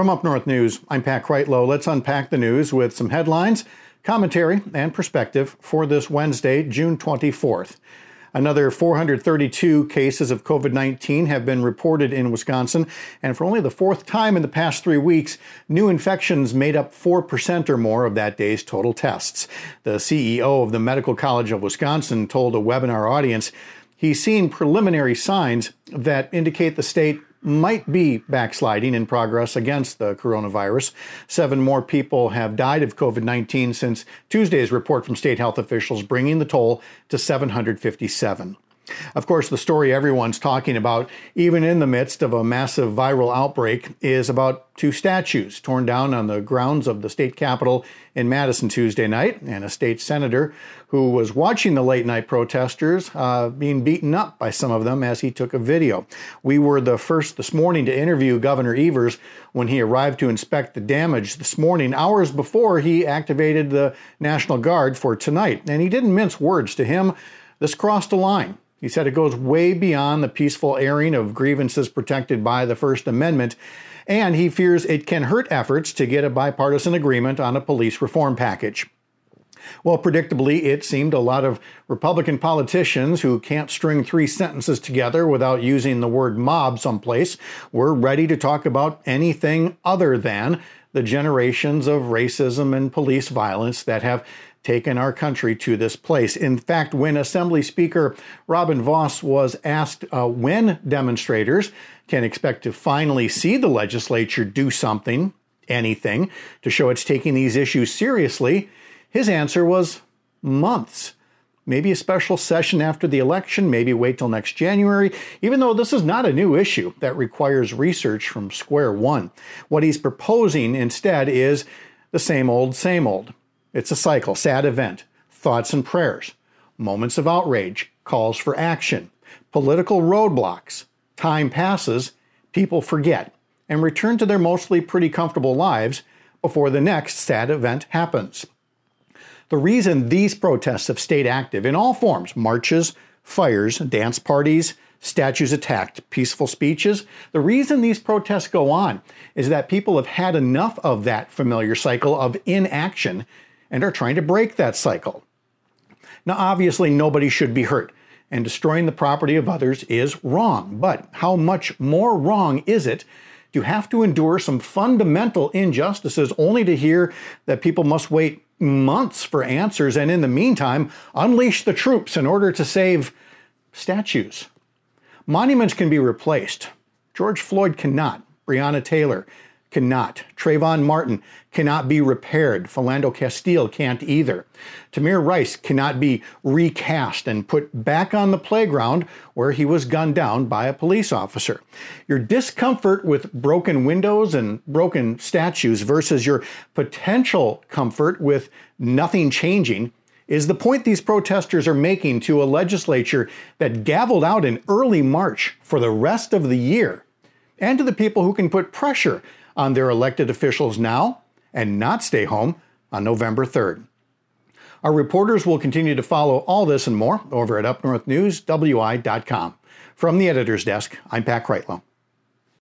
From Up North News, I'm Pat Kreitlow. Let's unpack the news with some headlines, commentary, and perspective for this Wednesday, June 24th. Another 432 cases of COVID 19 have been reported in Wisconsin, and for only the fourth time in the past three weeks, new infections made up 4% or more of that day's total tests. The CEO of the Medical College of Wisconsin told a webinar audience he's seen preliminary signs that indicate the state might be backsliding in progress against the coronavirus. Seven more people have died of COVID 19 since Tuesday's report from state health officials, bringing the toll to 757. Of course, the story everyone's talking about, even in the midst of a massive viral outbreak, is about two statues torn down on the grounds of the state capitol in Madison Tuesday night, and a state senator who was watching the late night protesters uh, being beaten up by some of them as he took a video. We were the first this morning to interview Governor Evers when he arrived to inspect the damage this morning, hours before he activated the National Guard for tonight. And he didn't mince words to him. This crossed a line. He said it goes way beyond the peaceful airing of grievances protected by the First Amendment, and he fears it can hurt efforts to get a bipartisan agreement on a police reform package. Well, predictably, it seemed a lot of Republican politicians who can't string three sentences together without using the word mob someplace were ready to talk about anything other than the generations of racism and police violence that have taken our country to this place. In fact, when Assembly Speaker Robin Vos was asked uh, when demonstrators can expect to finally see the legislature do something, anything, to show it's taking these issues seriously, his answer was months. Maybe a special session after the election, maybe wait till next January, even though this is not a new issue that requires research from square one. What he's proposing instead is the same old, same old. It's a cycle, sad event, thoughts and prayers, moments of outrage, calls for action, political roadblocks. Time passes, people forget, and return to their mostly pretty comfortable lives before the next sad event happens. The reason these protests have stayed active in all forms marches, fires, dance parties, statues attacked, peaceful speeches. The reason these protests go on is that people have had enough of that familiar cycle of inaction and are trying to break that cycle. Now, obviously, nobody should be hurt, and destroying the property of others is wrong. But how much more wrong is it to have to endure some fundamental injustices only to hear that people must wait months for answers and, in the meantime, unleash the troops in order to save statues? Monuments can be replaced. George Floyd cannot. Breonna Taylor cannot. Trayvon Martin cannot be repaired. Philando Castile can't either. Tamir Rice cannot be recast and put back on the playground where he was gunned down by a police officer. Your discomfort with broken windows and broken statues versus your potential comfort with nothing changing is the point these protesters are making to a legislature that gavelled out in early March for the rest of the year, and to the people who can put pressure on their elected officials now and not stay home on November 3rd. Our reporters will continue to follow all this and more over at UpNorthNewsWI.com. From the editor's desk, I'm Pat Kreitlow.